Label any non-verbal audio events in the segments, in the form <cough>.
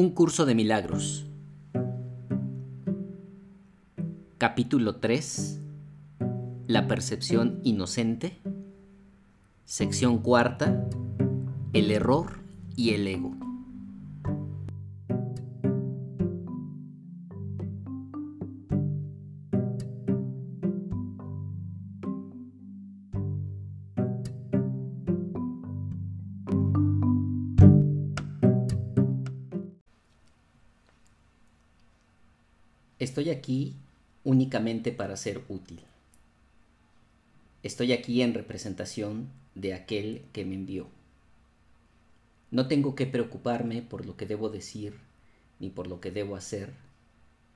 Un curso de milagros. Capítulo 3. La percepción inocente. Sección cuarta. El error y el ego. Estoy aquí únicamente para ser útil. Estoy aquí en representación de aquel que me envió. No tengo que preocuparme por lo que debo decir ni por lo que debo hacer,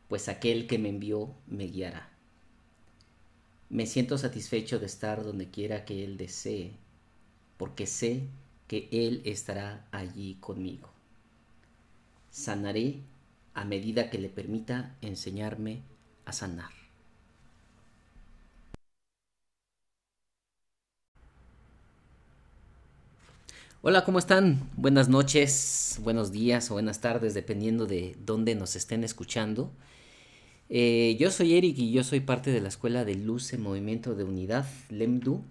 pues aquel que me envió me guiará. Me siento satisfecho de estar donde quiera que Él desee, porque sé que Él estará allí conmigo. Sanaré a medida que le permita enseñarme a sanar. Hola, ¿cómo están? Buenas noches, buenos días o buenas tardes, dependiendo de dónde nos estén escuchando. Eh, yo soy Eric y yo soy parte de la Escuela de Luz en Movimiento de Unidad, LEMDU,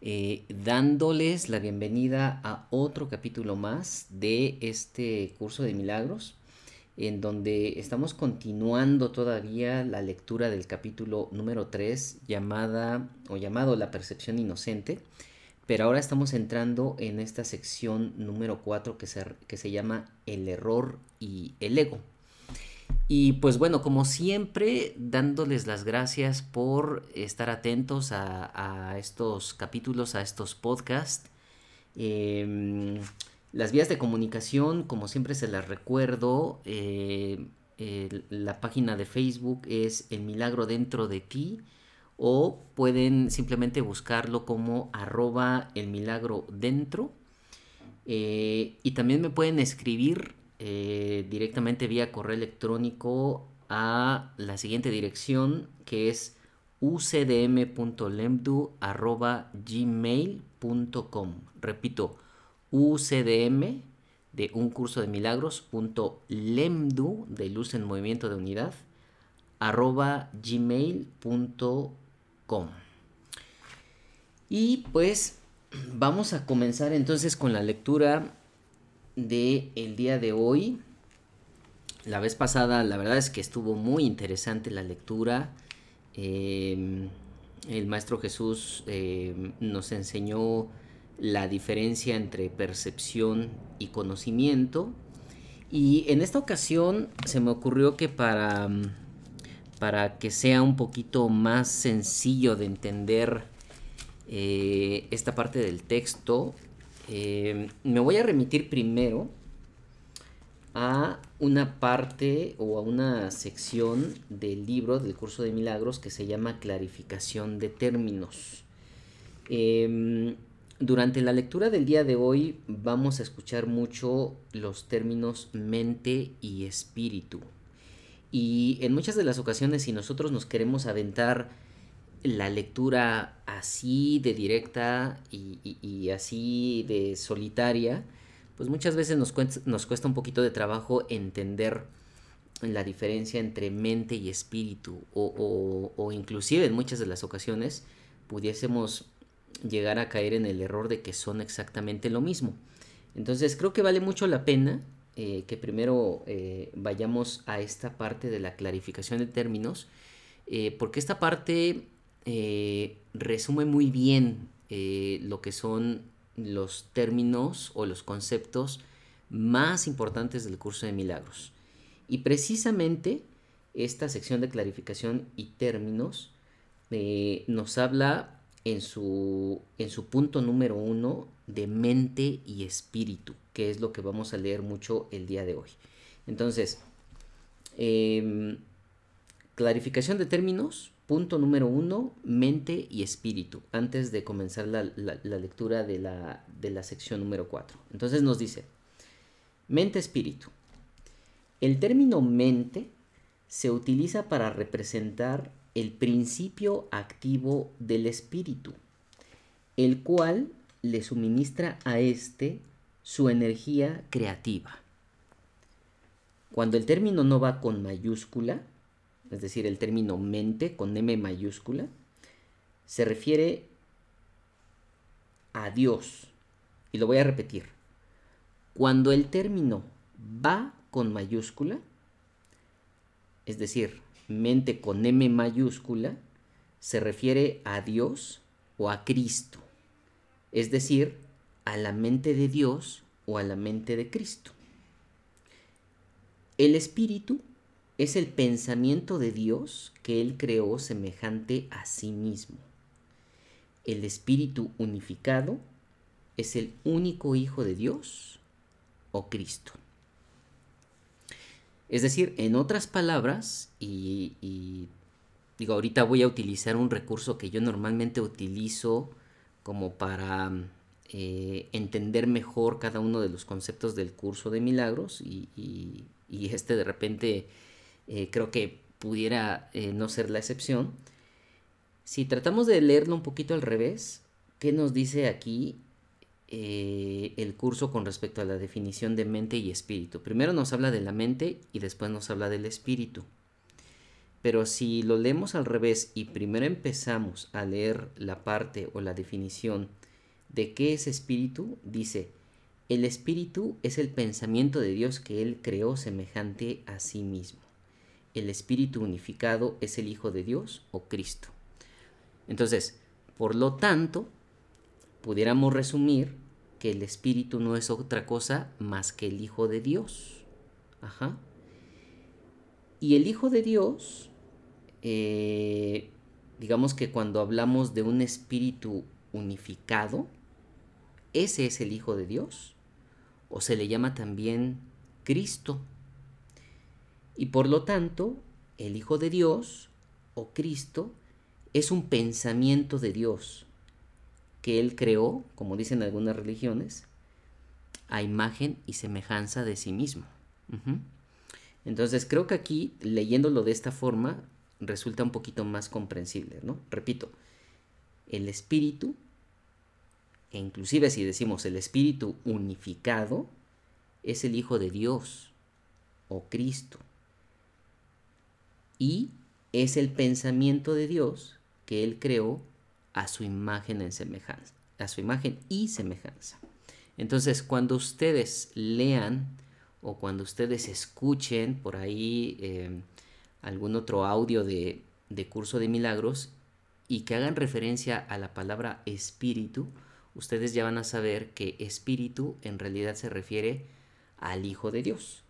eh, dándoles la bienvenida a otro capítulo más de este curso de milagros en donde estamos continuando todavía la lectura del capítulo número 3 llamada o llamado La percepción inocente, pero ahora estamos entrando en esta sección número 4 que se, que se llama El error y el ego. Y pues bueno, como siempre, dándoles las gracias por estar atentos a, estos capítulos, a estos podcasts. Em, las vías de comunicación, como siempre se las recuerdo, eh, la página de Facebook es El Milagro Dentro de Ti o pueden simplemente buscarlo como arroba el milagro dentro. Eh, y también me pueden escribir eh, directamente vía correo electrónico a la siguiente dirección que es ucdm.lemdu.gmail.com repito UCDM de un curso de milagros punto lemdu de luz en movimiento de unidad arroba gmail.com y pues vamos a comenzar entonces con la lectura de el día de hoy. La vez pasada la verdad es que estuvo muy interesante la lectura. Em, el maestro Jesús em, nos enseñó la diferencia entre percepción y conocimiento. Y en esta ocasión se me ocurrió que para, mm, para que sea un poquito más sencillo de entender eh, esta parte del texto, eh, me voy a remitir primero a una parte o a una sección del libro del curso de milagros que se llama clarificación de términos. Em, durante la lectura del día de hoy vamos a escuchar mucho los términos mente y espíritu. Y en muchas de las ocasiones si nosotros nos queremos aventar la lectura así de directa y, así de solitaria, pues muchas veces nos, cuesta un poquito de trabajo entender la diferencia entre mente y espíritu o, o inclusive en muchas de las ocasiones pudiésemos llegar a caer en el error de que son exactamente lo mismo. Entonces creo que vale mucho la pena eh, que primero eh, vayamos a esta parte de la clarificación de términos, eh, porque esta parte resume muy bien lo que son los términos o los conceptos más importantes del curso de milagros. Y precisamente esta sección de clarificación y términos nos habla en su, en su punto número uno de mente y espíritu, que es lo que vamos a leer mucho el día de hoy. Entonces, em, clarificación de términos, punto número uno, mente y espíritu, antes de comenzar la, lectura de la, de la sección número 4. Entonces nos dice, mente-espíritu. El término mente se utiliza para representar el principio activo del espíritu, el cual le suministra a éste su energía creativa. Cuando el término no va con mayúscula, es decir, el término mente con M mayúscula, se refiere a Dios. Y lo voy a repetir. Cuando el término va con mayúscula, es decir, mente con M mayúscula, se refiere a Dios o a Cristo, es decir, a la mente de Dios o a la mente de Cristo. El espíritu es el pensamiento de Dios que Él creó semejante a sí mismo. El espíritu unificado es el único Hijo de Dios o Cristo. Es decir, en otras palabras, y, digo, ahorita voy a utilizar un recurso que yo normalmente utilizo como para eh, entender mejor cada uno de los conceptos del curso de milagros y, este de repente eh, creo que pudiera eh, no ser la excepción. Si tratamos de leerlo un poquito al revés, ¿qué nos dice aquí eh, el curso con respecto a la definición de mente y espíritu. Primero nos habla de la mente y después nos habla del espíritu. Pero si lo leemos al revés y primero empezamos a leer la parte o la definición de qué es espíritu, dice, el espíritu es el pensamiento de Dios que Él creó semejante a sí mismo. El espíritu unificado es el Hijo de Dios o Cristo. Entonces, por lo tanto, pudiéramos resumir que el Espíritu no es otra cosa más que el Hijo de Dios. Ajá. Y el Hijo de Dios, eh, digamos que cuando hablamos de un espíritu unificado, ese es el Hijo de Dios, o se le llama también Cristo. Y por lo tanto, el Hijo de Dios, o Cristo, es un pensamiento de Dios, que Él creó, como dicen algunas religiones, a imagen y semejanza de sí mismo. Entonces creo que aquí, leyéndolo de esta forma, resulta un poquito más comprensible, ¿no? Repito, el espíritu, e inclusive si decimos el espíritu unificado, es el Hijo de Dios o Cristo. Y es el pensamiento de Dios que Él creó a su imagen en semejanza, a su imagen y semejanza. Entonces, cuando ustedes lean o cuando ustedes escuchen por ahí em, algún otro audio de, de curso de milagros y que hagan referencia a la palabra espíritu, ustedes ya van a saber que espíritu en realidad se refiere al Hijo de Dios.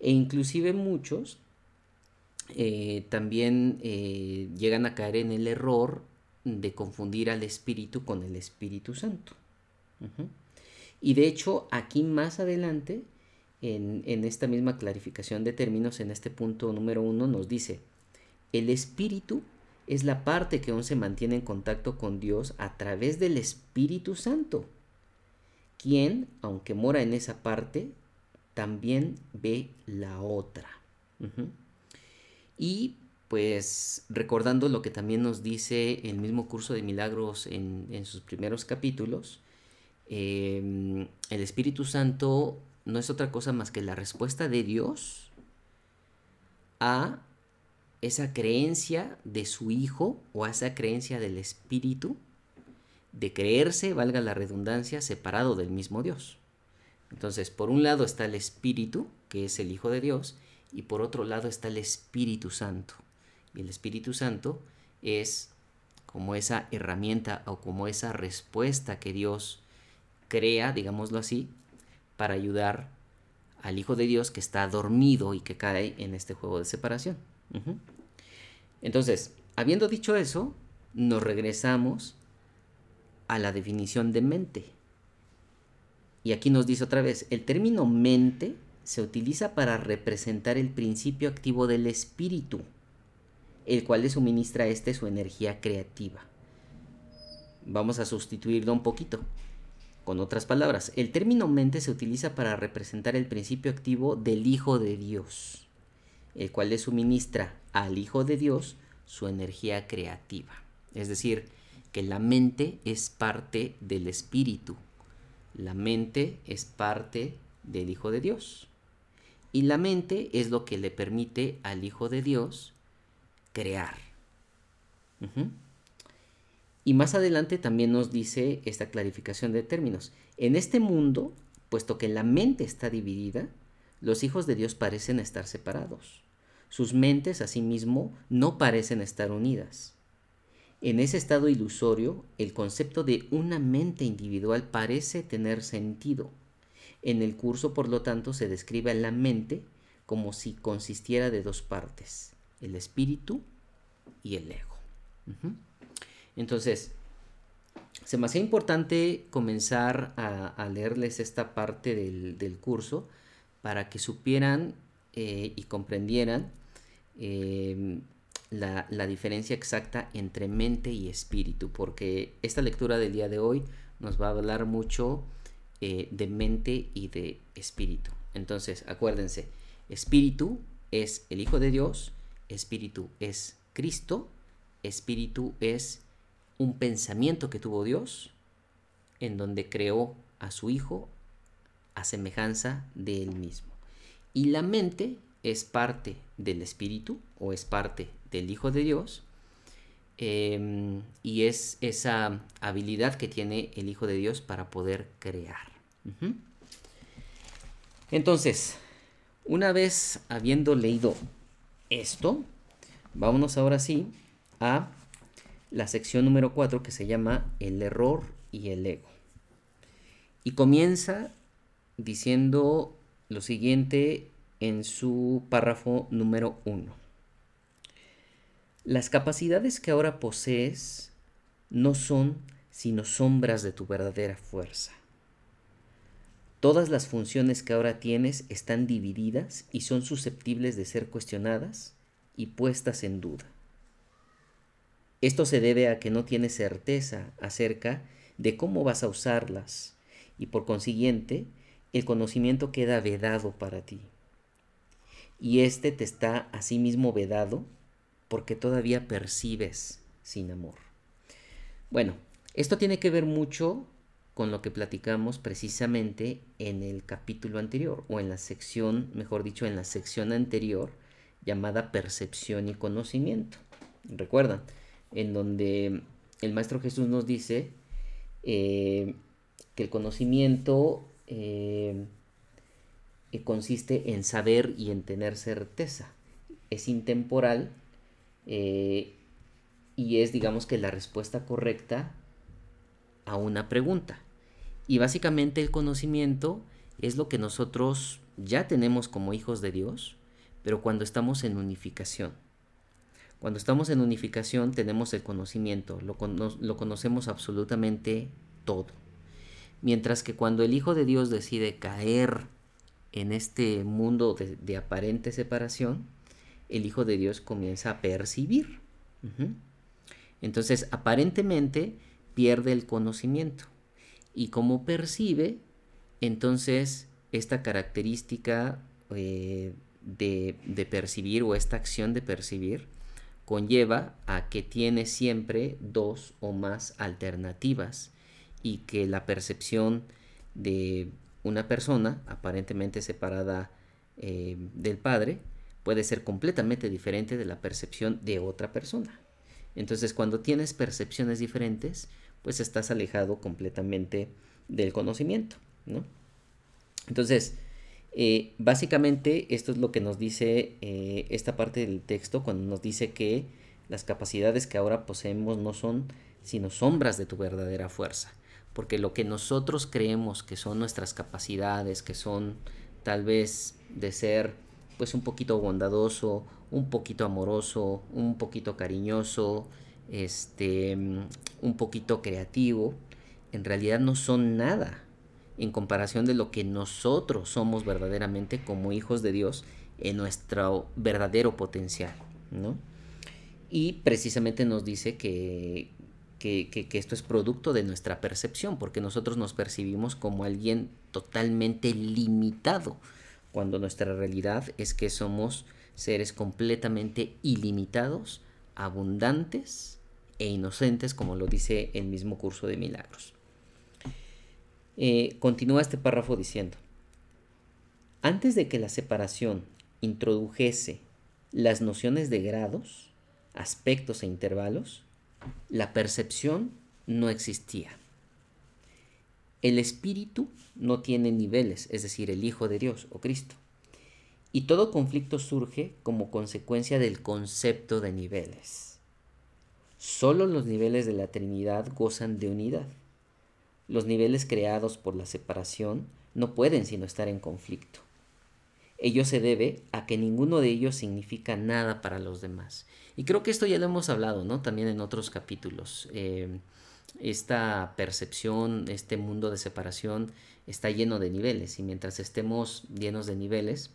E inclusive muchos eh, también eh, llegan a caer en el error de confundir al Espíritu con el Espíritu Santo. Y de hecho, aquí más adelante, en, en, esta misma clarificación de términos, en este punto número uno, nos dice, el Espíritu es la parte que aún se mantiene en contacto con Dios a través del Espíritu Santo, quien, aunque mora en esa parte, también ve la otra. Y pues recordando lo que también nos dice el mismo curso de milagros en, sus primeros capítulos, em, el Espíritu Santo no es otra cosa más que la respuesta de Dios a esa creencia de su Hijo o a esa creencia del Espíritu de creerse, valga la redundancia, separado del mismo Dios. Entonces, por un lado está el Espíritu, que es el Hijo de Dios, y por otro lado está el Espíritu Santo, y el Espíritu Santo es como esa herramienta o como esa respuesta que Dios crea, digámoslo así, para ayudar al Hijo de Dios que está dormido y que cae en este juego de separación. Entonces, habiendo dicho eso, nos regresamos a la definición de mente. Y aquí nos dice otra vez, el término mente se utiliza para representar el principio activo del espíritu el cual le suministra a este su energía creativa. Vamos a sustituirlo un poquito. Con otras palabras, el término mente se utiliza para representar el principio activo del Hijo de Dios, el cual le suministra al Hijo de Dios su energía creativa. Es decir, que la mente es parte del Espíritu. La mente es parte del Hijo de Dios. Y la mente es lo que le permite al Hijo de Dios crear. Y más adelante también nos dice esta clarificación de términos. En este mundo, puesto que la mente está dividida, los hijos de Dios parecen estar separados. Sus mentes, asimismo, no parecen estar unidas. En ese estado ilusorio, el concepto de una mente individual parece tener sentido. En el curso, por lo tanto, se describe a la mente como si consistiera de dos partes, el espíritu y el ego. Entonces, se me importante comenzar a, leerles esta parte del, curso para que supieran eh, y comprendieran em, la, diferencia exacta entre mente y espíritu, porque esta lectura del día de hoy nos va a hablar mucho eh, de mente y de espíritu. Entonces, acuérdense, espíritu es el Hijo de Dios, espíritu es Cristo, espíritu es un pensamiento que tuvo Dios en donde creó a su Hijo a semejanza de él mismo. Y la mente es parte del espíritu o es parte del Hijo de Dios. Em, y es esa habilidad que tiene el Hijo de Dios para poder crear. Entonces, una vez habiendo leído esto, vámonos ahora sí a la sección número 4 que se llama el error y el ego. Y comienza diciendo lo siguiente en su párrafo número 1. Las capacidades que ahora posees no son sino sombras de tu verdadera fuerza. Todas las funciones que ahora tienes están divididas y son susceptibles de ser cuestionadas y puestas en duda. Esto se debe a que no tienes certeza acerca de cómo vas a usarlas y por consiguiente el conocimiento queda vedado para ti. Y este te está asimismo vedado porque todavía percibes sin amor. Bueno, esto tiene que ver mucho con lo que platicamos precisamente en el capítulo anterior o en la sección, mejor dicho, en la sección anterior llamada percepción y conocimiento. Recuerdan, en donde el Maestro Jesús nos dice eh, que el conocimiento eh, consiste en saber y en tener certeza. Es intemporal eh, y es, digamos que, la respuesta correcta a una pregunta. Y básicamente el conocimiento es lo que nosotros ya tenemos como hijos de Dios, pero cuando estamos en unificación. Cuando estamos en unificación tenemos el conocimiento, lo, lo conocemos absolutamente todo. Mientras que cuando el Hijo de Dios decide caer en este mundo de aparente separación, el Hijo de Dios comienza a percibir. Entonces, aparentemente pierde el conocimiento. Y como percibe, entonces esta característica eh, de, de percibir o esta acción de percibir conlleva a que tiene siempre dos o más alternativas y que la percepción de una persona aparentemente separada eh, del Padre puede ser completamente diferente de la percepción de otra persona. Entonces, cuando tienes percepciones diferentes, pues estás alejado completamente del conocimiento, ¿no? Entonces, eh, básicamente esto es lo que nos dice eh, esta parte del texto cuando nos dice que las capacidades que ahora poseemos no son sino sombras de tu verdadera fuerza, porque lo que nosotros creemos que son nuestras capacidades, que son tal vez de ser pues un poquito bondadoso, un poquito amoroso, un poquito cariñoso, este, un poquito creativo, en realidad no son nada en comparación de lo que nosotros somos verdaderamente como hijos de Dios en nuestro verdadero potencial, ¿no? Y precisamente nos dice que, que, que, esto es producto de nuestra percepción, porque nosotros nos percibimos como alguien totalmente limitado, cuando nuestra realidad es que somos seres completamente ilimitados, abundantes e inocentes, como lo dice el mismo curso de milagros. Eh, continúa este párrafo diciendo, Antes de que la separación introdujese las nociones de grados, aspectos e intervalos, la percepción no existía. El espíritu no tiene niveles, es decir, el Hijo de Dios o Cristo. Y todo conflicto surge como consecuencia del concepto de niveles. Solo los niveles de la Trinidad gozan de unidad. Los niveles creados por la separación no pueden sino estar en conflicto. Ello se debe a que ninguno de ellos significa nada para los demás. Y creo que esto ya lo hemos hablado, ¿no? También en otros capítulos. Eh, esta percepción, este mundo de separación está lleno de niveles y mientras estemos llenos de niveles,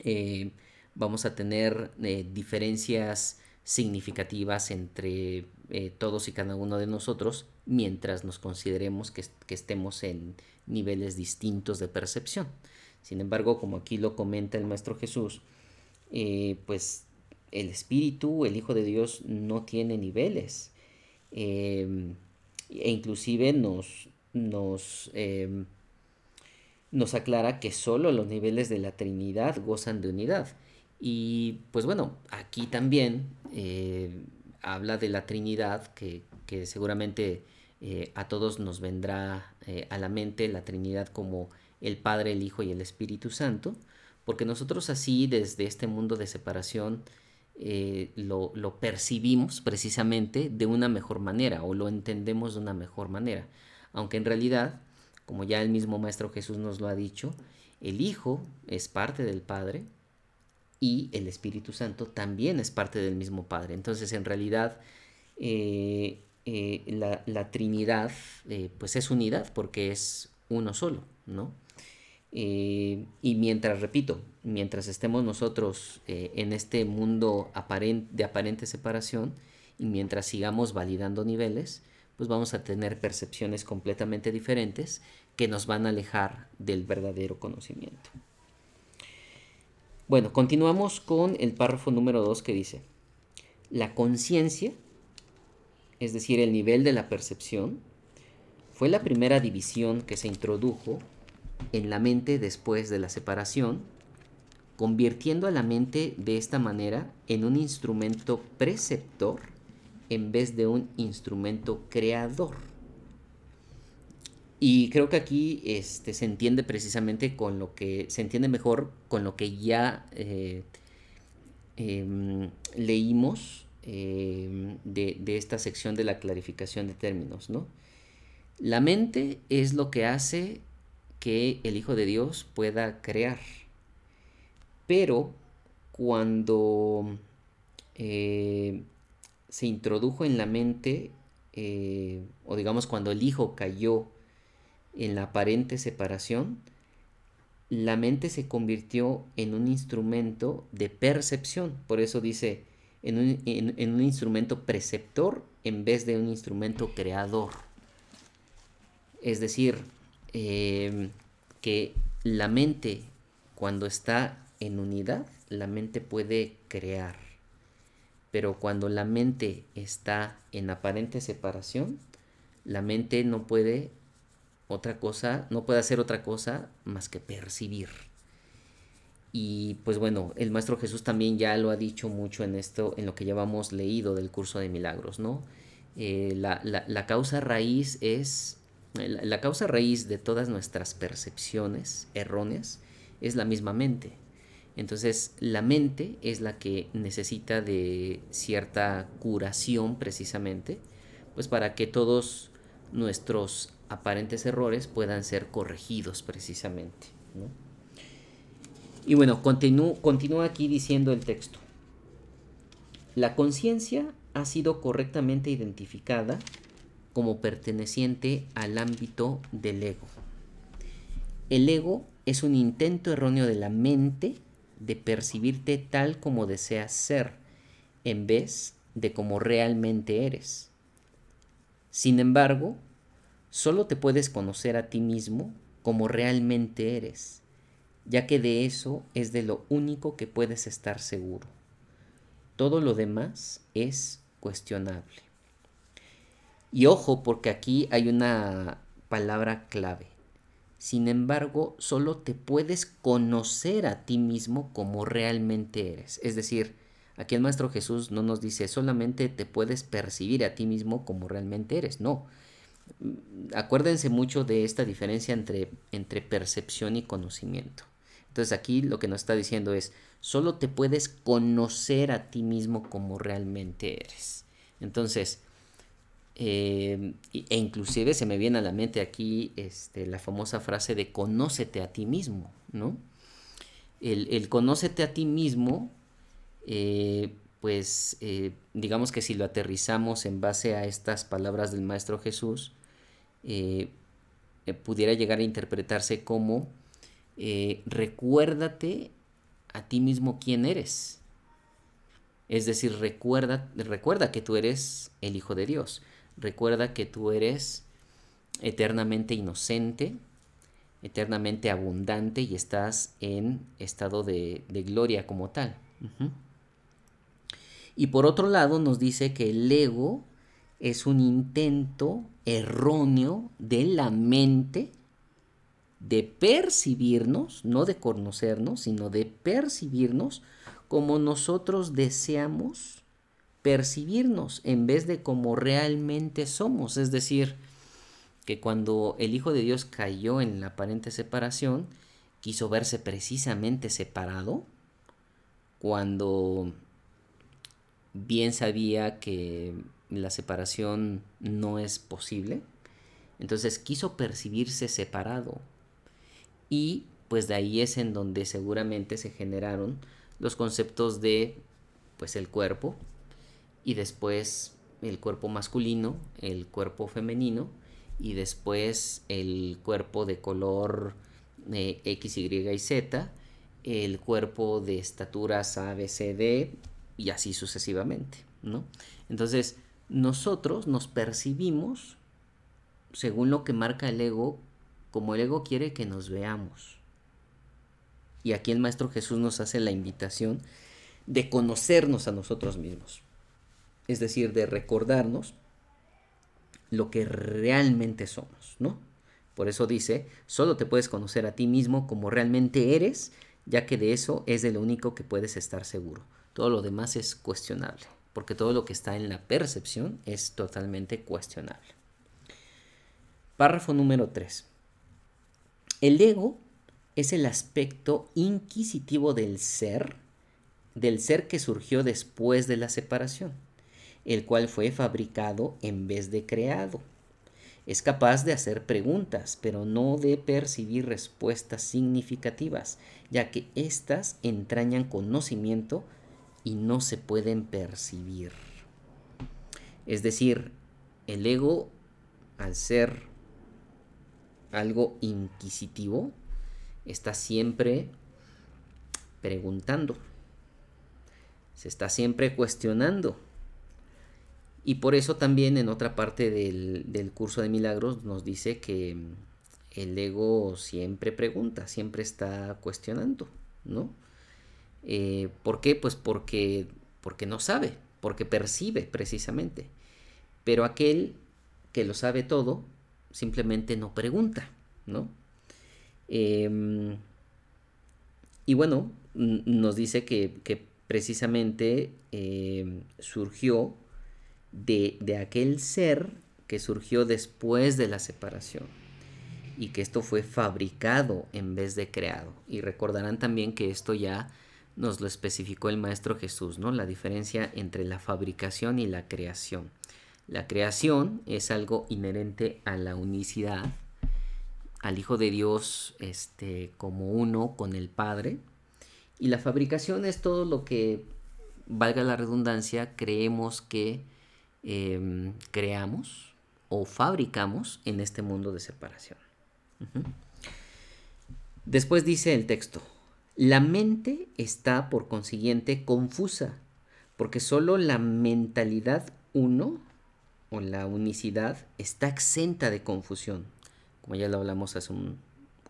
eh, vamos a tener eh, diferencias significativas entre eh, todos y cada uno de nosotros mientras nos consideremos que, que, estemos en niveles distintos de percepción. Sin embargo, como aquí lo comenta el Maestro Jesús, pues el Espíritu, el Hijo de Dios, no tiene niveles. Em, e inclusive nos, nos, em, nos aclara que solo los niveles de la Trinidad gozan de unidad. Y pues bueno, aquí también eh, habla de la Trinidad, que, seguramente eh, a todos nos vendrá eh, a la mente la Trinidad como el Padre, el Hijo y el Espíritu Santo, porque nosotros así desde este mundo de separación eh, lo, percibimos precisamente de una mejor manera o lo entendemos de una mejor manera. Aunque en realidad, como ya el mismo Maestro Jesús nos lo ha dicho, el Hijo es parte del Padre y el Espíritu Santo también es parte del mismo Padre. Entonces, en realidad, eh, eh, la, la, Trinidad pues es unidad porque es uno solo, ¿no? y mientras, repito, mientras estemos nosotros eh, en este mundo de aparente separación y mientras sigamos validando niveles, pues vamos a tener percepciones completamente diferentes que nos van a alejar del verdadero conocimiento. Bueno, continuamos con el párrafo número 2 que dice, la conciencia, es decir, el nivel de la percepción, fue la primera división que se introdujo en la mente después de la separación, convirtiendo a la mente de esta manera en un instrumento preceptor en vez de un instrumento creador. Y creo que aquí este, se entiende precisamente con lo que, se entiende mejor con lo que ya eh, em, leímos em, de, de, esta sección de la clarificación de términos, ¿no? La mente es lo que hace que el Hijo de Dios pueda crear. Pero cuando eh, se introdujo en la mente, eh, o digamos cuando el Hijo cayó en la aparente separación, la mente se convirtió en un instrumento de percepción. Por eso dice, en un, instrumento preceptor en vez de un instrumento creador. Es decir, Em, que la mente, cuando está en unidad, la mente puede crear. Pero cuando la mente está en aparente separación, la mente no puede otra cosa, no puede hacer otra cosa más que percibir. Y pues bueno, el Maestro Jesús también ya lo ha dicho mucho en esto, en lo que llevamos leído del curso de milagros, ¿no? Eh, la, la causa raíz es la causa raíz de todas nuestras percepciones erróneas es la misma mente. Entonces la mente es la que necesita de cierta curación precisamente, pues para que todos nuestros aparentes errores puedan ser corregidos precisamente. Y bueno, continúa aquí diciendo el texto. La conciencia ha sido correctamente identificada como perteneciente al ámbito del ego. El ego es un intento erróneo de la mente de percibirte tal como deseas ser, en vez de como realmente eres. Sin embargo, solo te puedes conocer a ti mismo como realmente eres, ya que de eso es de lo único que puedes estar seguro. Todo lo demás es cuestionable. Y ojo, porque aquí hay una palabra clave. Sin embargo, solo te puedes conocer a ti mismo como realmente eres. Es decir, aquí el Maestro Jesús no nos dice solamente te puedes percibir a ti mismo como realmente eres. No. Acuérdense mucho de esta diferencia entre, entre percepción y conocimiento. Entonces aquí lo que nos está diciendo es, solo te puedes conocer a ti mismo como realmente eres. Entonces, eh, e inclusive se me viene a la mente aquí este, la famosa frase de conócete a ti mismo, ¿no? El, conócete a ti mismo, eh, pues eh, digamos que si lo aterrizamos en base a estas palabras del Maestro Jesús, pudiera llegar a interpretarse como recuérdate a ti mismo quién eres. Es decir, recuerda, recuerda que tú eres el Hijo de Dios. Recuerda que tú eres eternamente inocente, eternamente abundante y estás en estado de, gloria como tal. Y por otro lado nos dice que el ego es un intento erróneo de la mente de percibirnos, no de conocernos, sino de percibirnos como nosotros deseamos percibirnos en vez de como realmente somos. Es decir, que cuando el Hijo de Dios cayó en la aparente separación, quiso verse precisamente separado, cuando bien sabía que la separación no es posible, entonces quiso percibirse separado. Y pues de ahí es en donde seguramente se generaron los conceptos de pues el cuerpo, y después el cuerpo masculino, el cuerpo femenino y después el cuerpo de color eh, X, Y y Z, el cuerpo de estaturas A, B, C, D y así sucesivamente, ¿no? Entonces, nosotros nos percibimos según lo que marca el ego, como el ego quiere que nos veamos. Y aquí el Maestro Jesús nos hace la invitación de conocernos a nosotros mismos es decir, de recordarnos lo que realmente somos, ¿no? Por eso dice, solo te puedes conocer a ti mismo como realmente eres, ya que de eso es de lo único que puedes estar seguro. Todo lo demás es cuestionable, porque todo lo que está en la percepción es totalmente cuestionable. Párrafo número 3. El ego es el aspecto inquisitivo del ser, del ser que surgió después de la separación el cual fue fabricado en vez de creado. Es capaz de hacer preguntas, pero no de percibir respuestas significativas, ya que éstas entrañan conocimiento y no se pueden percibir. Es decir, el ego, al ser algo inquisitivo, está siempre preguntando, se está siempre cuestionando y por eso también en otra parte del, curso de milagros nos dice que el ego siempre pregunta, siempre está cuestionando, ¿no? Eh, ¿Por qué? Pues porque, porque no sabe, porque percibe precisamente. Pero aquel que lo sabe todo simplemente no pregunta, ¿no? Em, y bueno, nos dice que, precisamente em, surgió de, aquel ser que surgió después de la separación y que esto fue fabricado en vez de creado. Y recordarán también que esto ya nos lo especificó el Maestro Jesús, ¿no? La diferencia entre la fabricación y la creación. La creación es algo inherente a la unicidad, al Hijo de Dios este, como uno con el Padre. Y la fabricación es todo lo que, valga la redundancia, creemos que Em, creamos o fabricamos en este mundo de separación. Después dice el texto, la mente está por consiguiente confusa, porque solo la mentalidad uno o la unicidad está exenta de confusión, como ya lo hablamos hace un,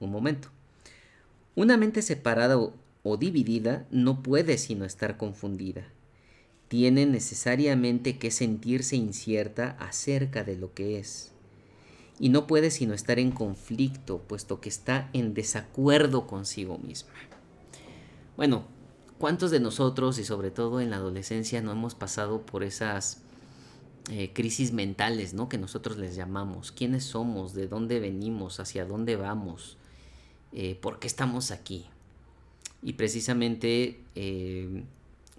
momento. Una mente separada o dividida no puede sino estar confundida tiene necesariamente que sentirse incierta acerca de lo que es. y no puede sino estar en conflicto, puesto que está en desacuerdo consigo misma. Bueno, ¿cuántos de nosotros, y sobre todo en la adolescencia, no hemos pasado por esas eh, crisis mentales, ¿no? Que nosotros les llamamos. ¿Quiénes somos? ¿De dónde venimos? ¿Hacia dónde vamos? Eh, ¿Por qué estamos aquí? Y precisamente eh,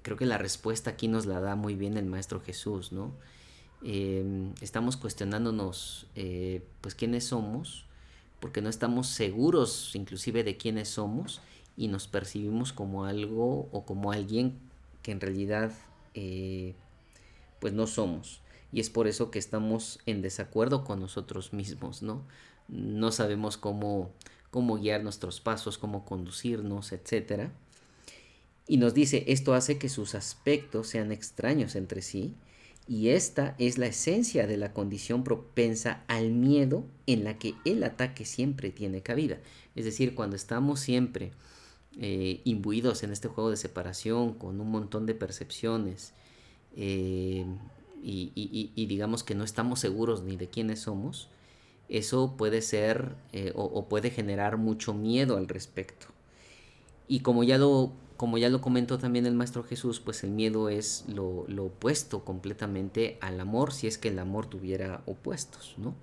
creo que la respuesta aquí nos la da muy bien el Maestro Jesús, ¿no? Estamos cuestionándonos pues quiénes somos, porque no estamos seguros inclusive de quiénes somos y nos percibimos como algo o como alguien que en realidad eh, pues no somos. Y es por eso que estamos en desacuerdo con nosotros mismos, ¿no? No sabemos cómo, cómo guiar nuestros pasos, cómo conducirnos, etc. Y nos dice, esto hace que sus aspectos sean extraños entre sí y esta es la esencia de la condición propensa al miedo en la que el ataque siempre tiene cabida. Es decir, cuando estamos siempre eh, imbuidos en este juego de separación, con un montón de percepciones, eh, y, digamos que no estamos seguros ni de quiénes somos, eso puede ser eh, o puede generar mucho miedo al respecto. Y como ya lo como ya lo comentó también el Maestro Jesús, pues el miedo es lo, opuesto completamente al amor, si es que el amor tuviera opuestos, ¿no?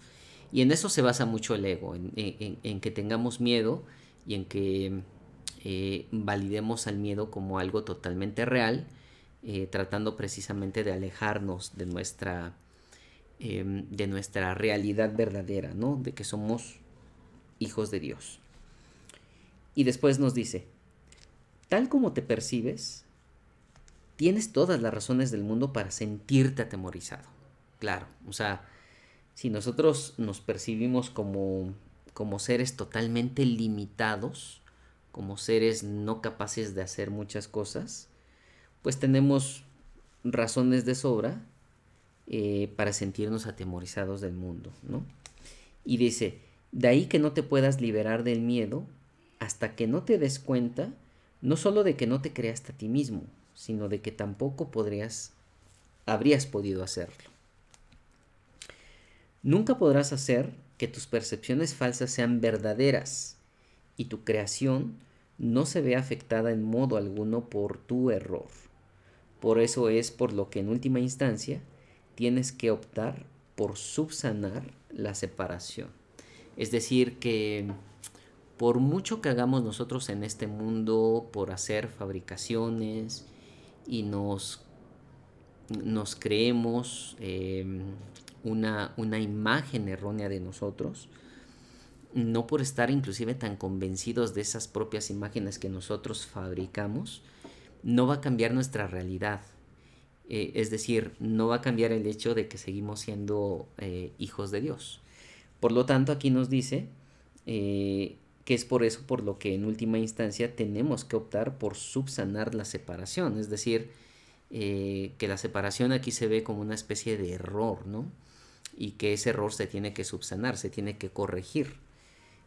Y en eso se basa mucho el ego, en, que tengamos miedo y en que eh, validemos al miedo como algo totalmente real, eh, tratando precisamente de alejarnos de nuestra, em, de nuestra realidad verdadera, ¿no? De que somos hijos de Dios. Y después nos dice, tal como te percibes, tienes todas las razones del mundo para sentirte atemorizado. Claro, o sea, si nosotros nos percibimos como, como seres totalmente limitados, como seres no capaces de hacer muchas cosas, pues tenemos razones de sobra eh, para sentirnos atemorizados del mundo, ¿no? Y dice, de ahí que no te puedas liberar del miedo hasta que no te des cuenta no solo de que no te creaste a ti mismo, sino de que tampoco podrías, habrías podido hacerlo. Nunca podrás hacer que tus percepciones falsas sean verdaderas y tu creación no se vea afectada en modo alguno por tu error. Por eso es por lo que en última instancia tienes que optar por subsanar la separación. Es decir, que por mucho que hagamos nosotros en este mundo por hacer fabricaciones y nos, nos creemos em, una, una imagen errónea de nosotros, no por estar inclusive tan convencidos de esas propias imágenes que nosotros fabricamos, no va a cambiar nuestra realidad. Eh, es decir, no va a cambiar el hecho de que seguimos siendo eh, hijos de Dios. Por lo tanto, aquí nos dice eh, que es por eso por lo que en última instancia tenemos que optar por subsanar la separación, es decir, que la separación aquí se ve como una especie de error, ¿no? Y que ese error se tiene que subsanar, se tiene que corregir,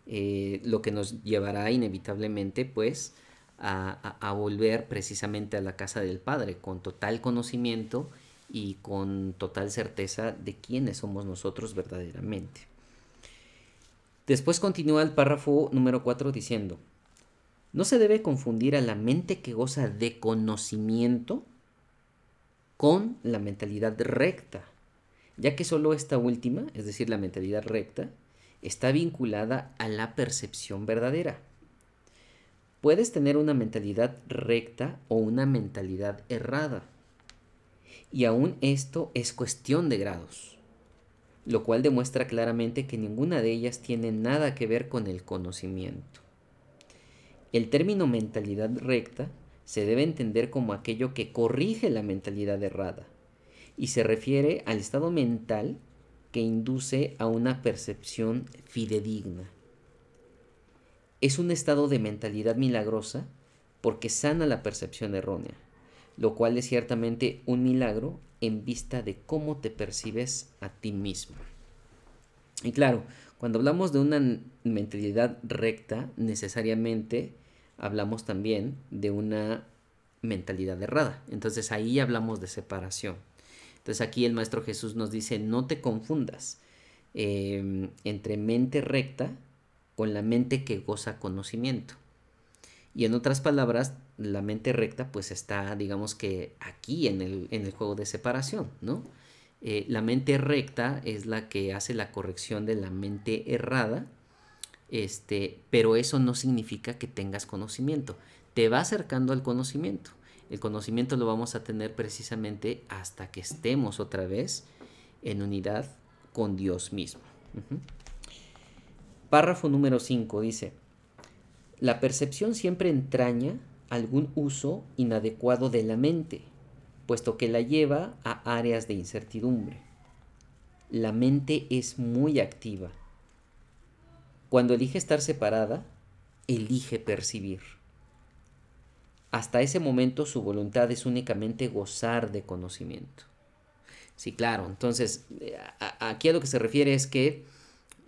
eh, lo que nos llevará inevitablemente, pues, a, volver precisamente a la casa del Padre con total conocimiento y con total certeza de quiénes somos nosotros verdaderamente. Después continúa el párrafo número 4 diciendo, no se debe confundir a la mente que goza de conocimiento con la mentalidad recta, ya que solo esta última, es decir, la mentalidad recta, está vinculada a la percepción verdadera. Puedes tener una mentalidad recta o una mentalidad errada. Y aún esto es cuestión de grados lo cual demuestra claramente que ninguna de ellas tiene nada que ver con el conocimiento. El término mentalidad recta se debe entender como aquello que corrige la mentalidad errada y se refiere al estado mental que induce a una percepción fidedigna. Es un estado de mentalidad milagrosa porque sana la percepción errónea, lo cual es ciertamente un milagro en vista de cómo te percibes a ti mismo. Y claro, cuando hablamos de una mentalidad recta, necesariamente hablamos también de una mentalidad errada. Entonces ahí hablamos de separación. Entonces aquí el Maestro Jesús nos dice, no te confundas. em, entre mente recta con la mente que goza conocimiento. Y en otras palabras, la mente recta pues está, digamos que aquí en el, en el juego de separación, ¿no? Eh, la mente recta es la que hace la corrección de la mente errada, este, pero eso no significa que tengas conocimiento. Te va acercando al conocimiento. El conocimiento lo vamos a tener precisamente hasta que estemos otra vez en unidad con Dios mismo. Párrafo número 5 dice, la percepción siempre entraña algún uso inadecuado de la mente, puesto que la lleva a áreas de incertidumbre. La mente es muy activa. Cuando elige estar separada, elige percibir. Hasta ese momento su voluntad es únicamente gozar de conocimiento. Sí, claro. Entonces, aquí a lo que se refiere es que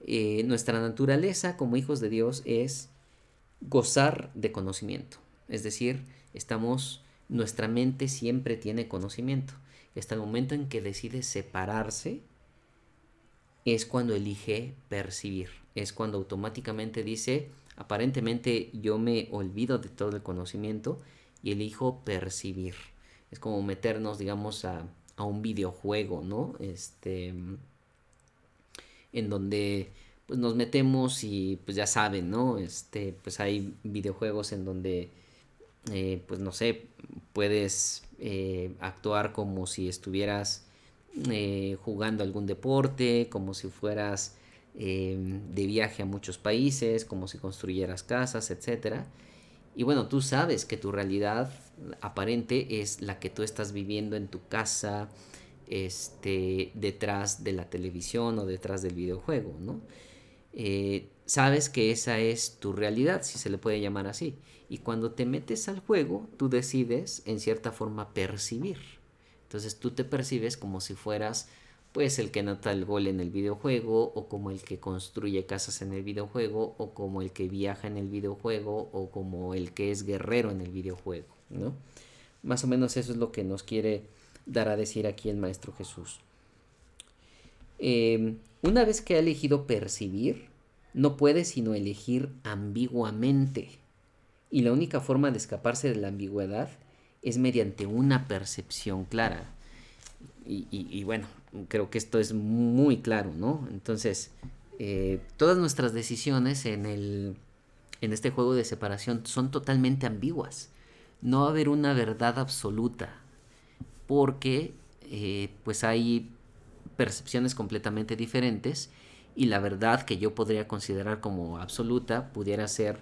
eh, nuestra naturaleza como hijos de Dios es gozar de conocimiento. Es decir, estamos, nuestra mente siempre tiene conocimiento. hasta el momento en que decide separarse, es cuando elige percibir. Es cuando automáticamente dice, aparentemente yo me olvido de todo el conocimiento y elijo percibir. Es como meternos, digamos, a, a un videojuego, ¿no? Este, en donde pues nos metemos y pues ya saben, ¿no? Este, pues hay videojuegos en donde, eh, pues no sé, puedes eh, actuar como si estuvieras eh, jugando algún deporte, como si fueras de viaje a muchos países, como si construyeras casas, etcétera. Y bueno, tú sabes que tu realidad aparente es la que tú estás viviendo en tu casa, este, detrás de la televisión o detrás del videojuego, ¿no? Eh, sabes que esa es tu realidad, si se le puede llamar así. Y cuando te metes al juego, tú decides en cierta forma percibir. Entonces tú te percibes como si fueras pues el que nota el gol en el videojuego o como el que construye casas en el videojuego o como el que viaja en el videojuego o como el que es guerrero en el videojuego, ¿no? Más o menos eso es lo que nos quiere dar a decir aquí el Maestro Jesús. Em, una vez que ha elegido percibir, no puede sino elegir ambiguamente. Y la única forma de escaparse de la ambigüedad es mediante una percepción clara. Y, bueno, creo que esto es muy claro, ¿no? Entonces, eh, todas nuestras decisiones en, el, en este juego de separación son totalmente ambiguas. No va a haber una verdad absoluta, porque eh, pues hay percepciones completamente diferentes y la verdad que yo podría considerar como absoluta pudiera ser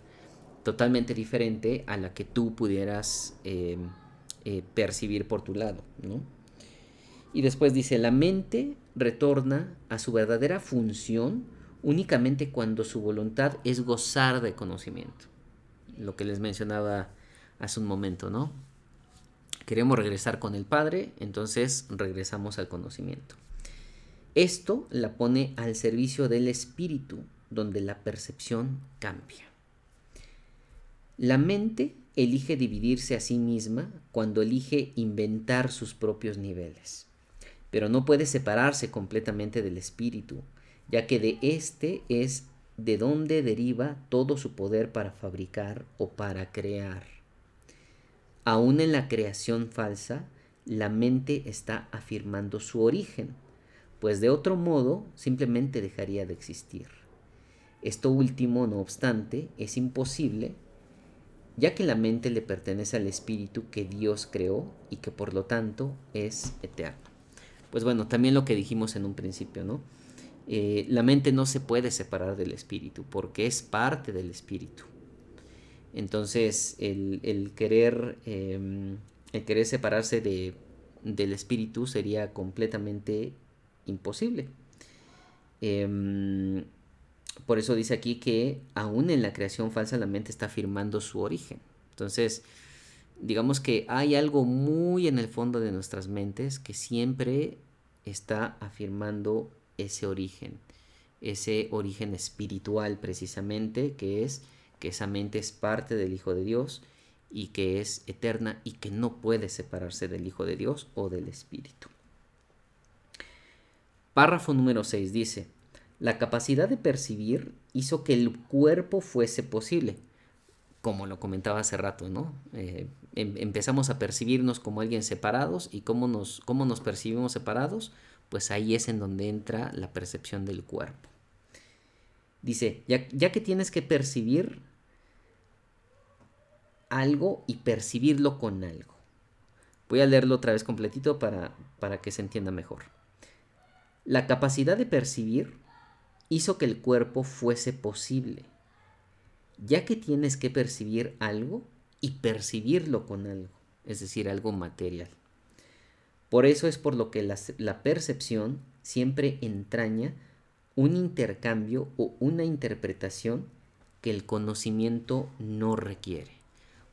totalmente diferente a la que tú pudieras eh, percibir por tu lado, ¿no? Y después dice, la mente retorna a su verdadera función únicamente cuando su voluntad es gozar de conocimiento. Lo que les mencionaba hace un momento, ¿no? Queremos regresar con el Padre, entonces regresamos al conocimiento. Esto la pone al servicio del espíritu, donde la percepción cambia. La mente elige dividirse a sí misma cuando elige inventar sus propios niveles, pero no puede separarse completamente del espíritu, ya que de éste es de donde deriva todo su poder para fabricar o para crear. Aún en la creación falsa, la mente está afirmando su origen, pues de otro modo simplemente dejaría de existir. Esto último, no obstante, es imposible, ya que la mente le pertenece al espíritu que Dios creó y que por lo tanto es eterno. Pues bueno, también lo que dijimos en un principio, ¿no? Eh, la mente no se puede separar del espíritu porque es parte del espíritu. Entonces, el, querer, em, el querer separarse de, del espíritu sería completamente imposible. Em, por eso dice aquí que aún en la creación falsa la mente está afirmando su origen. Entonces, digamos que hay algo muy en el fondo de nuestras mentes que siempre está afirmando ese origen, ese origen espiritual precisamente, que es que esa mente es parte del Hijo de Dios y que es eterna y que no puede separarse del Hijo de Dios o del Espíritu. Párrafo número 6 dice, La capacidad de percibir hizo que el cuerpo fuese posible, como lo comentaba hace rato, ¿no? Eh, em, empezamos a percibirnos como alguien separados y cómo nos, cómo nos percibimos separados, pues ahí es en donde entra la percepción del cuerpo. Dice, ya, ya que tienes que percibir algo y percibirlo con algo. Voy a leerlo otra vez completito para, para que se entienda mejor. La capacidad de percibir hizo que el cuerpo fuese posible, ya que tienes que percibir algo y percibirlo con algo, es decir, algo material. Por eso es por lo que la, percepción siempre entraña un intercambio o una interpretación que el conocimiento no requiere.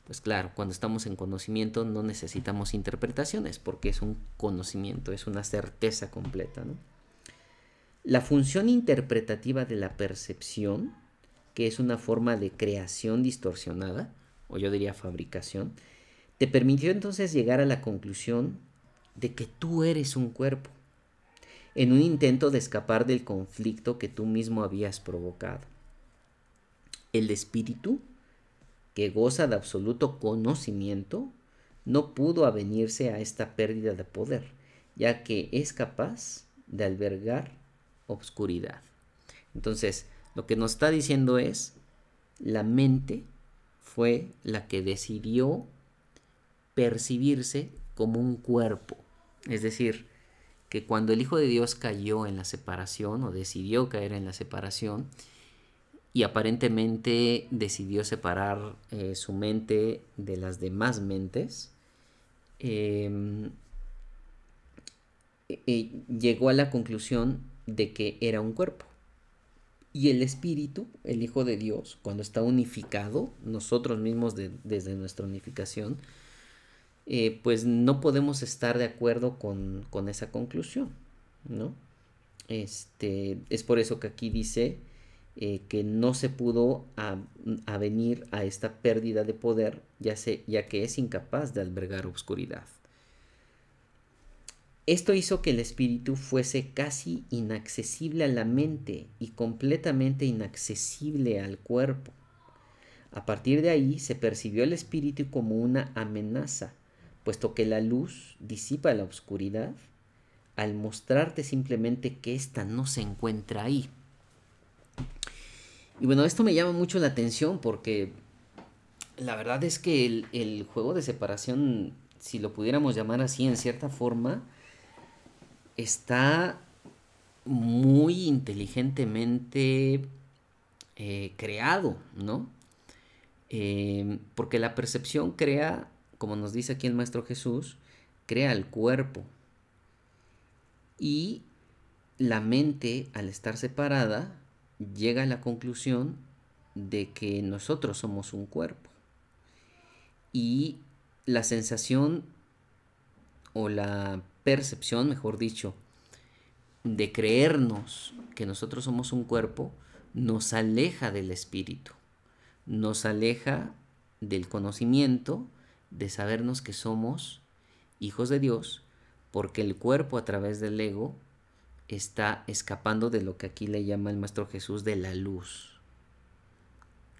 Pues claro, cuando estamos en conocimiento no necesitamos interpretaciones porque es un conocimiento, es una certeza completa. La función interpretativa de la percepción, que es una forma de creación distorsionada, o yo diría fabricación, te permitió entonces llegar a la conclusión de que tú eres un cuerpo, en un intento de escapar del conflicto que tú mismo habías provocado. El espíritu que goza de absoluto conocimiento, no pudo avenirse a esta pérdida de poder, ya que es capaz de albergar obscuridad. Entonces, lo que nos está diciendo es, la mente fue la que decidió percibirse como un cuerpo. Es decir, que cuando el Hijo de Dios cayó en la separación o decidió caer en la separación, y aparentemente decidió separar eh, su mente de las demás mentes, em, llegó a la conclusión de que era un cuerpo. Y el espíritu, el Hijo de Dios, cuando está unificado, nosotros mismos desde nuestra unificación, eh, pues no podemos estar de acuerdo con, con, esa conclusión, ¿no? Este, es por eso que aquí dice eh, que no se pudo avenir a, esta pérdida de poder, ya, ya que es incapaz de albergar obscuridad. Esto hizo que el espíritu fuese casi inaccesible a la mente y completamente inaccesible al cuerpo. A partir de ahí se percibió el espíritu como una amenaza, puesto que la luz disipa la oscuridad al mostrarte simplemente que ésta no se encuentra ahí. Y bueno, esto me llama mucho la atención porque la verdad es que el, juego de separación, si lo pudiéramos llamar así en cierta forma, está muy inteligentemente eh, creado, ¿no? Eh, porque la percepción crea, como nos dice aquí el Maestro Jesús, crea el cuerpo. Y la mente, al estar separada, llega a la conclusión de que nosotros somos un cuerpo. Y la sensación o la percepción, mejor dicho, de creernos que nosotros somos un cuerpo, nos aleja del espíritu, nos aleja del conocimiento, de sabernos que somos hijos de Dios, porque el cuerpo a través del ego está escapando de lo que aquí le llama el Maestro Jesús de la luz,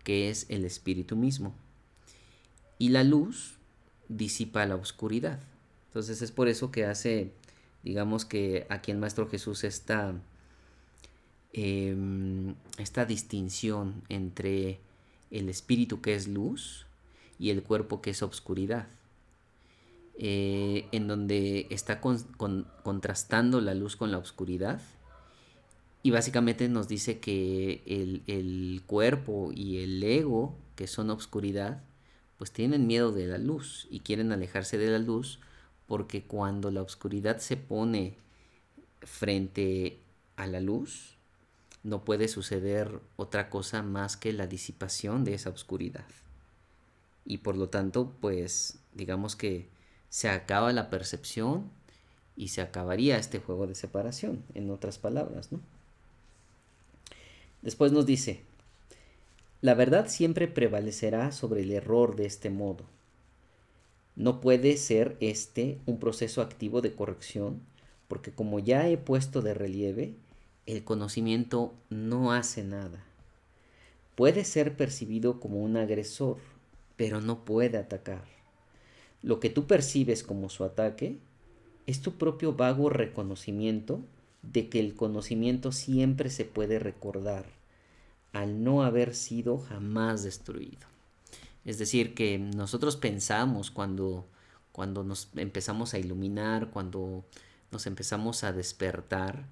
que es el Espíritu mismo. Y la luz disipa la oscuridad. Entonces es por eso que hace, digamos que aquí el Maestro Jesús está em, esta distinción entre el espíritu que es luz y el cuerpo que es obscuridad. Eh, en donde está contrastando la luz con la oscuridad. Y básicamente nos dice que el, cuerpo y el ego, que son obscuridad, pues tienen miedo de la luz y quieren alejarse de la luz porque cuando la oscuridad se pone frente a la luz, no puede suceder otra cosa más que la disipación de esa oscuridad. Y por lo tanto, pues digamos que se acaba la percepción y se acabaría este juego de separación, en otras palabras, ¿no? Después nos dice, la verdad siempre prevalecerá sobre el error de este modo. No puede ser este un proceso activo de corrección, porque como ya he puesto de relieve, el conocimiento no hace nada. Puede ser percibido como un agresor, pero no puede atacar. Lo que tú percibes como su ataque es tu propio vago reconocimiento de que el conocimiento siempre se puede recordar al no haber sido jamás destruido. Es decir, que nosotros pensamos cuando, cuando nos empezamos a iluminar, cuando nos empezamos a despertar,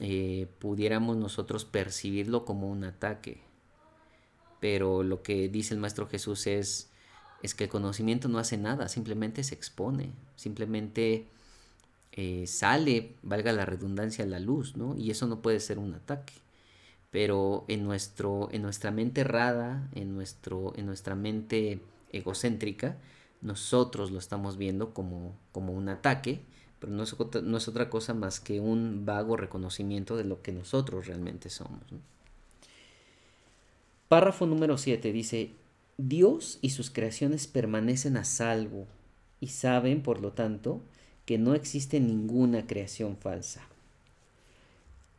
eh, pudiéramos nosotros percibirlo como un ataque. Pero lo que dice el Maestro Jesús es, es que el conocimiento no hace nada, simplemente se expone, simplemente eh, sale, valga la redundancia, la luz, ¿no? Y eso no puede ser un ataque. Pero en, nuestro, en nuestra mente errada, en, nuestro, en nuestra mente egocéntrica, nosotros lo estamos viendo como, como un ataque, pero no es, no es, otra cosa más que un vago reconocimiento de lo que nosotros realmente somos. Párrafo número 7 dice, Dios y sus creaciones permanecen a salvo y saben, por lo tanto, que no existe ninguna creación falsa.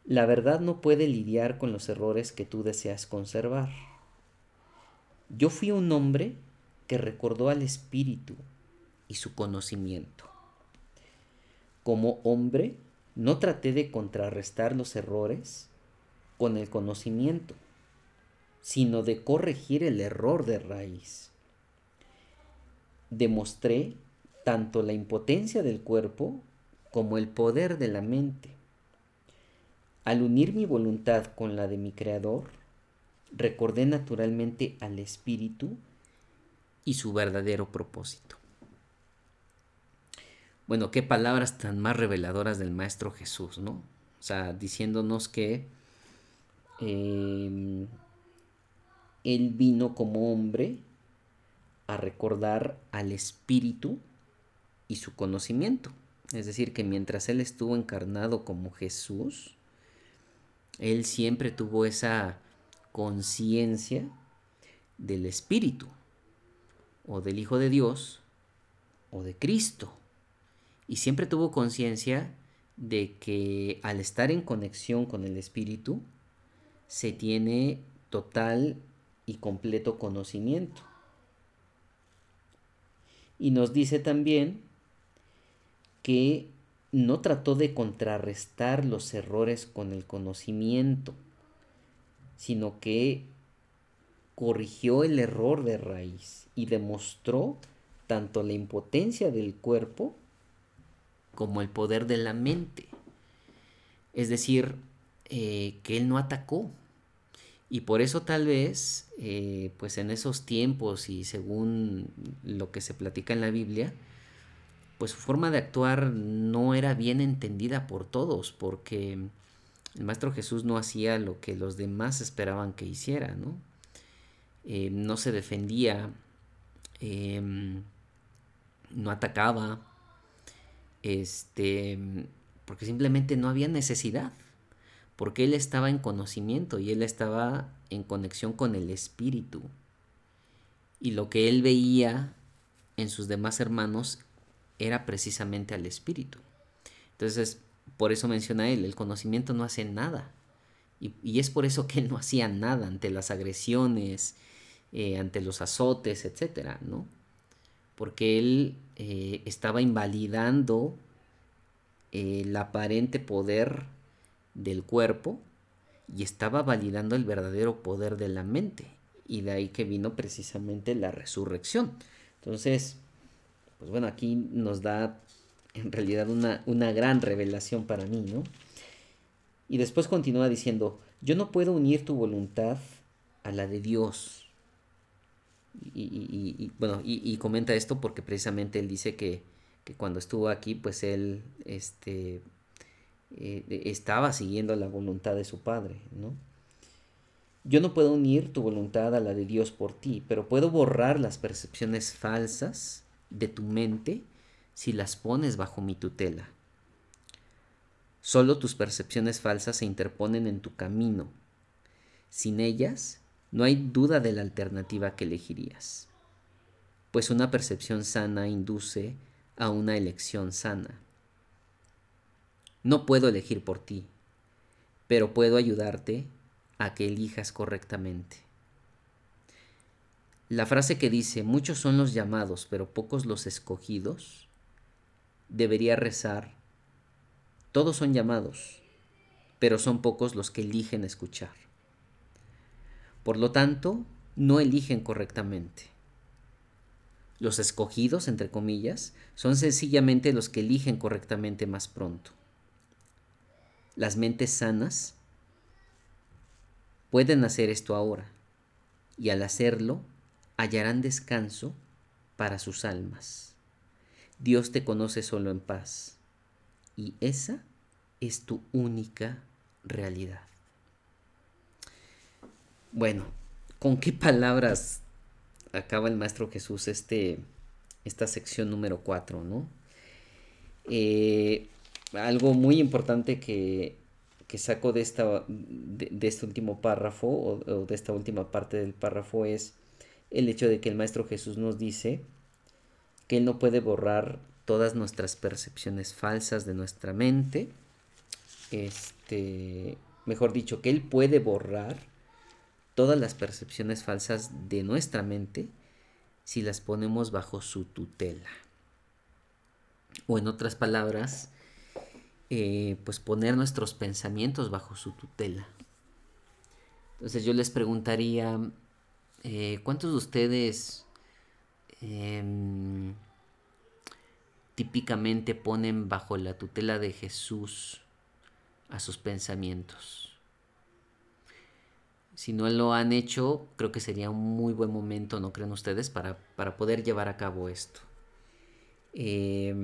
La verdad no puede lidiar con los errores que tú deseas conservar. Yo fui un hombre que recordó al espíritu y su conocimiento. Como hombre, no traté de contrarrestar los errores con el conocimiento, sino de corregir el error de raíz. Demostré tanto la impotencia del cuerpo como el poder de la mente. Al unir mi voluntad con la de mi Creador, recordé naturalmente al Espíritu y su verdadero propósito. Bueno, qué palabras tan más reveladoras del Maestro Jesús, ¿no? O sea, diciéndonos que em, Él vino como hombre a recordar al Espíritu y su conocimiento. Es decir, que mientras Él estuvo encarnado como Jesús, Él siempre tuvo esa conciencia del Espíritu, o del Hijo de Dios, o de Cristo. Y siempre tuvo conciencia de que al estar en conexión con el Espíritu, se tiene total y completo conocimiento. Y nos dice también que no trató de contrarrestar los errores con el conocimiento, sino que corrigió el error de raíz y demostró tanto la impotencia del cuerpo como el poder de la mente. Es decir, eh, que él no atacó. Y por eso tal vez, eh, pues en esos tiempos y según lo que se platica en la Biblia, pues su forma de actuar no era bien entendida por todos, porque el Maestro Jesús no hacía lo que los demás esperaban que hiciera, ¿no? Eh, no se defendía, em, no atacaba, este, porque simplemente no había necesidad, porque él estaba en conocimiento y él estaba en conexión con el Espíritu. Y lo que él veía en sus demás hermanos era precisamente al espíritu. Entonces, por eso menciona él, el conocimiento no hace nada. Y, es por eso que él no hacía nada ante las agresiones, eh, ante los azotes, etcétera, ¿no? Porque él eh, estaba invalidando el aparente poder del cuerpo y estaba validando el verdadero poder de la mente. Y de ahí que vino precisamente la resurrección. Entonces, pues bueno, aquí nos da en realidad una, una gran revelación para mí, ¿no? Y después continúa diciendo, yo no puedo unir tu voluntad a la de Dios. Y, bueno, y, comenta esto porque precisamente él dice que, cuando estuvo aquí, pues él este, eh, estaba siguiendo la voluntad de su padre, ¿no? Yo no puedo unir tu voluntad a la de Dios por ti, pero puedo borrar las percepciones falsas de tu mente si las pones bajo mi tutela. Solo tus percepciones falsas se interponen en tu camino. Sin ellas, no hay duda de la alternativa que elegirías, pues una percepción sana induce a una elección sana. No puedo elegir por ti, pero puedo ayudarte a que elijas correctamente. La frase que dice, muchos son los llamados, pero pocos los escogidos, debería rezar, todos son llamados, pero son pocos los que eligen escuchar. Por lo tanto, no eligen correctamente. Los escogidos, entre comillas, son sencillamente los que eligen correctamente más pronto. Las mentes sanas pueden hacer esto ahora y al hacerlo hallarán descanso para sus almas. Dios te conoce solo en paz y esa es tu única realidad. Bueno, ¿con qué palabras acaba el Maestro Jesús este, esta sección número 4, ¿no? Eh, algo muy importante que, que saco de, esta, de, este último párrafo o, de esta última parte del párrafo es el hecho de que el Maestro Jesús nos dice que Él no puede borrar todas nuestras percepciones falsas de nuestra mente. Este, mejor dicho, que Él puede borrar todas las percepciones falsas de nuestra mente si las ponemos bajo su tutela. O en otras palabras, eh, pues poner nuestros pensamientos bajo su tutela. Entonces yo les preguntaría, eh, ¿cuántos de ustedes em, típicamente ponen bajo la tutela de Jesús a sus pensamientos? Si no lo han hecho, creo que sería un muy buen momento, ¿no creen ustedes?, para, para poder llevar a cabo esto. Eh,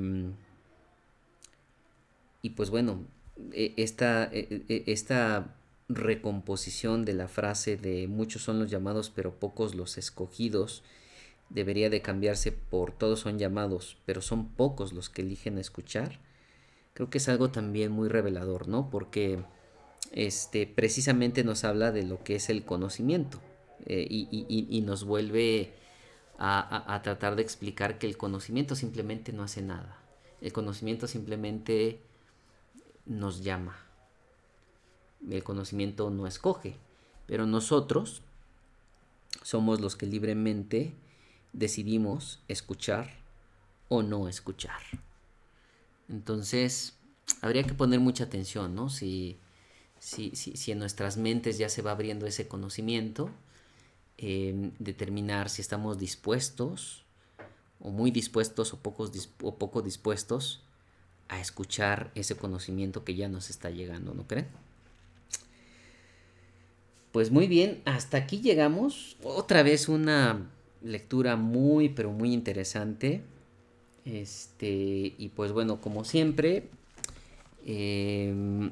y pues bueno, e, esta, e, e, esta recomposición de la frase de muchos son los llamados pero pocos los escogidos debería de cambiarse por todos son llamados pero son pocos los que eligen escuchar creo que es algo también muy revelador no porque este precisamente nos habla de lo que es el conocimiento eh, y, nos vuelve a, a tratar de explicar que el conocimiento simplemente no hace nada. El conocimiento simplemente nos llama. El conocimiento no escoge, pero nosotros somos los que libremente decidimos escuchar o no escuchar. Entonces, habría que poner mucha atención, ¿no? Si, si, si, en nuestras mentes ya se va abriendo ese conocimiento, em, determinar si estamos dispuestos o muy dispuestos o, pocos, o poco dispuestos a escuchar ese conocimiento que ya nos está llegando, ¿no creen? Pues muy bien, hasta aquí llegamos. Otra vez una lectura muy, pero muy interesante. Este, y pues bueno, como siempre, em,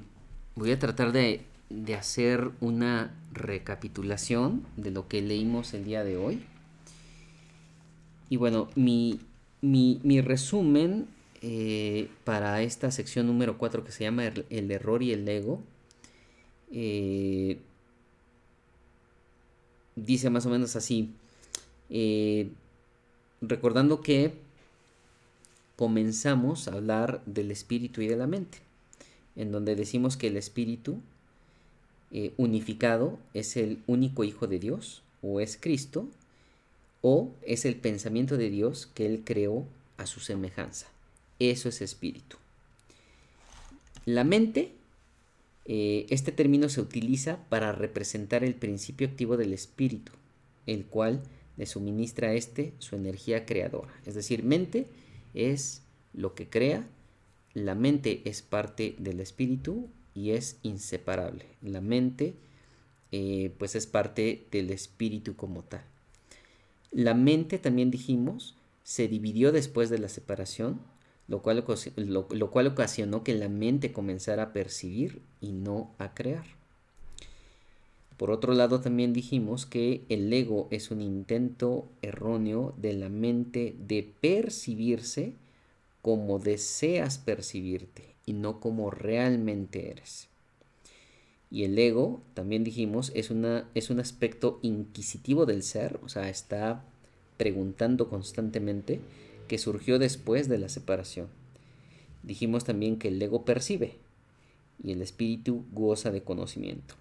voy a tratar de, de, hacer una recapitulación de lo que leímos el día de hoy. Y bueno, mi, mi, mi resumen eh, para esta sección número 4 que se llama el, error y el ego. Eh, dice más o menos así, eh, recordando que comenzamos a hablar del espíritu y de la mente, en donde decimos que el espíritu unificado es el único hijo de Dios, o es Cristo, o es el pensamiento de Dios que Él creó a su semejanza. Eso es espíritu. La mente, eh, este término se utiliza para representar el principio activo del espíritu, el cual le suministra a este su energía creadora. Es decir, mente es lo que crea, la mente es parte del espíritu y es inseparable. La mente eh, pues es parte del espíritu como tal. La mente también dijimos se dividió después de la separación lo cual, lo, cual ocasionó que la mente comenzara a percibir y no a crear. Por otro lado, también dijimos que el ego es un intento erróneo de la mente de percibirse como deseas percibirte y no como realmente eres. Y el ego, también dijimos, es, una, es un aspecto inquisitivo del ser, o sea, está preguntando constantemente que surgió después de la separación. Dijimos también que el ego percibe y el espíritu goza de conocimiento.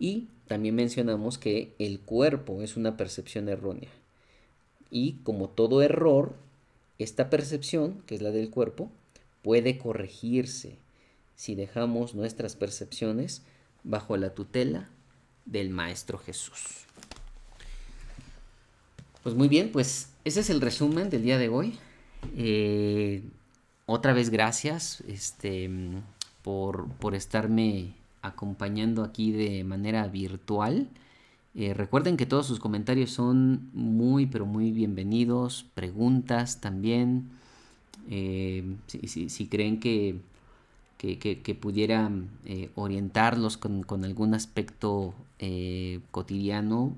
Y también mencionamos que el cuerpo es una percepción errónea. Y como todo error, esta percepción, que es la del cuerpo, puede corregirse si dejamos nuestras percepciones bajo la tutela del Maestro Jesús. Pues muy bien, pues ese es el resumen del día de hoy. Eh, otra vez gracias este, por, por, estarme acompañando aquí de manera virtual. Eh, recuerden que todos sus comentarios son muy, pero muy bienvenidos. Preguntas también. Eh, si, creen que, que, pudiera orientarlos con, con, algún aspecto cotidiano,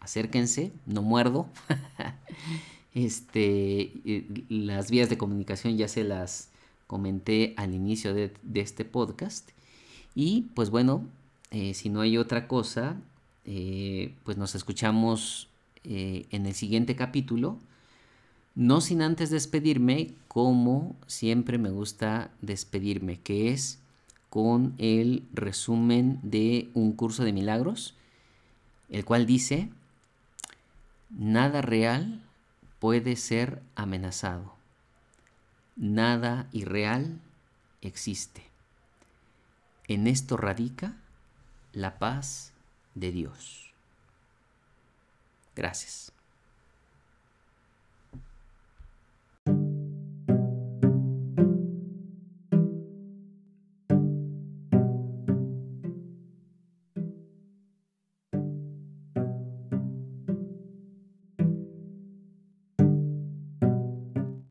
acérquense, no muerdo. <laughs> este, las vías de comunicación ya se las comenté al inicio de, este podcast. Y pues bueno, eh, si no hay otra cosa, eh, pues nos escuchamos eh, en el siguiente capítulo. No sin antes despedirme, como siempre me gusta despedirme, que es con el resumen de un curso de milagros, el cual dice, Nada real puede ser amenazado. Nada irreal existe. En esto radica la paz de Dios. Gracias.